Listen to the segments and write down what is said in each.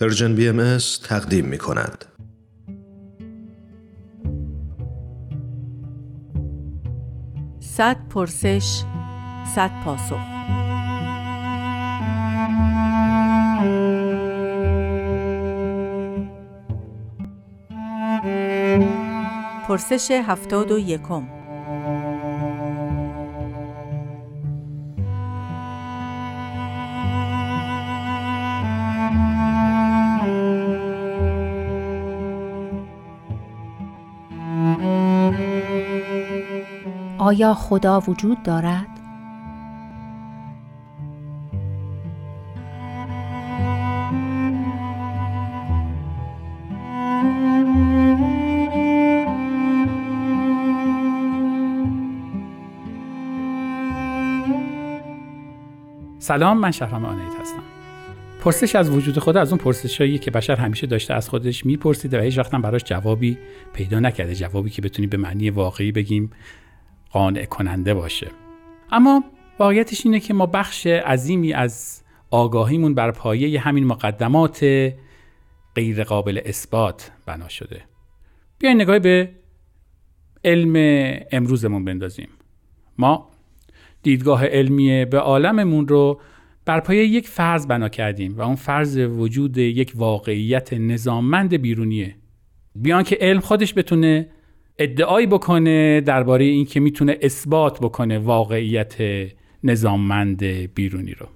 پرژن بی ام تقدیم می کند. صد پرسش صد پاسخ پرسش هفتاد و یکم آیا خدا وجود دارد؟ سلام من شهرام آنیت هستم پرسش از وجود خود از اون پرسشایی که بشر همیشه داشته از خودش میپرسیده و هیچ وقت براش جوابی پیدا نکرده جوابی که بتونی به معنی واقعی بگیم قانع کننده باشه. اما واقعیتش اینه که ما بخش عظیمی از آگاهیمون بر پایه همین مقدمات غیر قابل اثبات بنا شده. بیاین نگاهی به علم امروزمون بندازیم. ما دیدگاه علمی به عالممون رو بر پایه یک فرض بنا کردیم و اون فرض وجود یک واقعیت نظاممند بیرونیه. بیان که علم خودش بتونه ادعایی بکنه درباره اینکه می‌تونه اثبات بکنه واقعیت نظاممند بیرونی رو.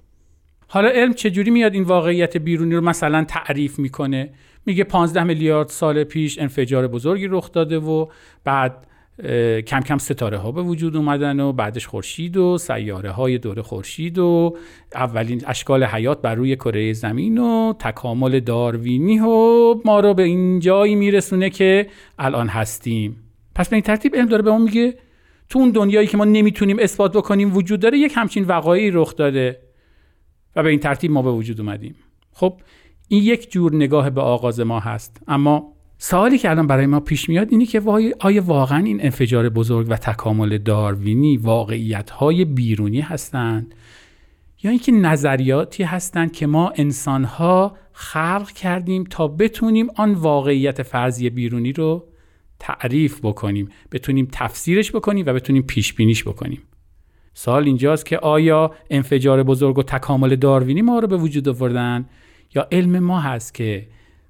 حالا علم چجوری میاد این واقعیت بیرونی رو مثلا تعریف می‌کنه؟ میگه 15 میلیارد سال پیش انفجار بزرگی رخ داده و بعد کم کم ستاره ها به وجود اومدن و بعدش خورشید و سیاره های دور خورشید و اولین اشکال حیات بر روی کره زمین و تکامل داروینی و ما رو به این جایی میرسونه که الان هستیم. پس به این ترتیب علم داره به ما میگه تو اون دنیایی که ما نمی‌تونیم اثبات بکنیم وجود داره یک همچین وقایعی رخ داده و به این ترتیب ما به وجود اومدیم. خب این یک جور نگاه به آغاز ما هست. اما سوالی که الان برای ما پیش میاد اینه که آیا واقعا این انفجار بزرگ و تکامل داروینی واقعیت های بیرونی هستند؟ یا اینکه نظریاتی هستند که ما انسانها خلق کردیم تا بتونیم آن واقعیت فرضی بیرونی رو تعریف بکنیم بتونیم تفسیرش بکنیم و بتونیم پیش بینیش بکنیم. سوال اینجاست که آیا انفجار بزرگ و تکامل داروینی ما رو به وجود آوردن یا علم ما هست که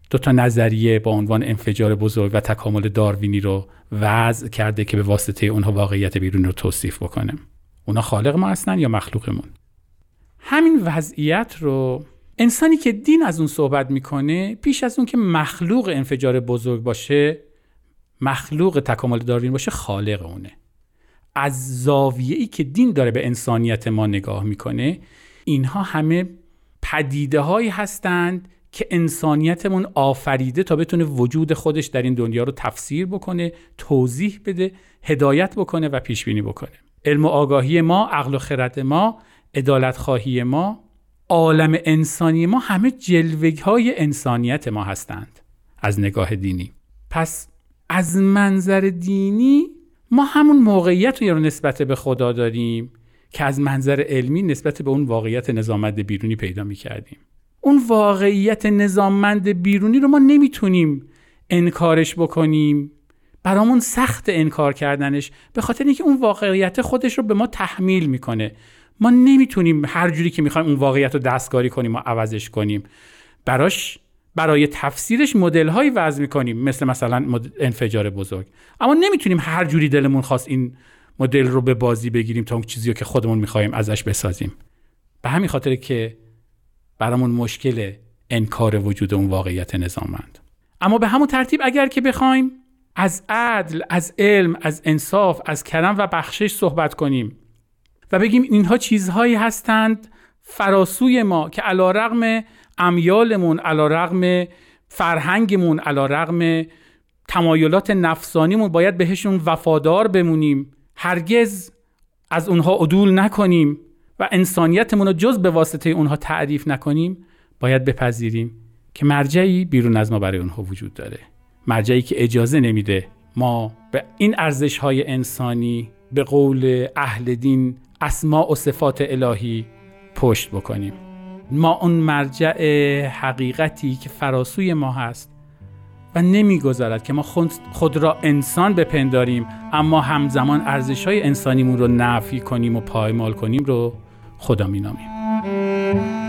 دو تا نظریه با عنوان انفجار بزرگ و تکامل داروینی رو وضع کرده که به واسطه اونها واقعیت بیرونی رو توصیف بکنه؟ اونا خالق ما هستن یا مخلوقمون؟ همین وضعیت رو انسانی که دین از اون صحبت می‌کنه پیش از اون که مخلوق انفجار بزرگ باشه مخلوق تکامل داروین باشه خالق اونه. از زاویه ای که دین داره به انسانیت ما نگاه می‌کنه اینها همه پدیده هایی هستند که انسانیتمون آفریده تا بتونه وجود خودش در این دنیا رو تفسیر بکنه توضیح بده هدایت بکنه و پیش بینی بکنه. علم و آگاهی ما عقل و خرد ما عدالت خواهی ما عالم انسانی ما همه جلوه های انسانیت ما هستند از نگاه دینی. پس از منظر دینی ما همون موقعیت رو نسبت به خدا داریم که از منظر علمی نسبت به اون واقعیت نظاممند بیرونی پیدا می کردیم. اون واقعیت نظاممند بیرونی رو ما نمی‌تونیم انکارش بکنیم. برامون سخت انکار کردنش به خاطر اینکه اون واقعیت خودش رو به ما تحمیل می‌کنه. ما نمی‌تونیم هر جوری که می‌خوایم اون واقعیت رو دستکاری کنیم و عوضش کنیم. براش برای تفسیرش مدل هایی وضع می‌کنیم مثل مثلا انفجار بزرگ. اما نمی‌تونیم هر جوری دلمون خواست این مدل رو به بازی بگیریم تا اون چیزی که خودمون می‌خوایم ازش بسازیم. به همین خاطر که برامون مشکل انکار وجود اون واقعیت نظامند. اما به همون ترتیب اگر که بخوایم از عدل از علم از انصاف از کرم و بخشش صحبت کنیم و بگیم اینها چیزهایی هستند فراسوی ما که علا رغم امیالمون علا رغم فرهنگمون علا رغم تمایلات نفسانیمون باید بهشون وفادار بمونیم. هرگز از اونها عدول نکنیم و انسانیتمون رو جز به واسطه اونها تعریف نکنیم. باید بپذیریم که مرجعی بیرون از ما برای اونها وجود داره. مرجعی که اجازه نمیده ما به این ارزش های انسانی به قول اهل دین اسماع و صفات الهی پشت بکنیم. ما اون مرجع حقیقتی که فراسوی ما هست و نمی‌گذارد که ما خود را انسان بپنداریم اما همزمان ارزش های انسانیمون رو نفی کنیم و پایمال کنیم رو خدا مینامیم.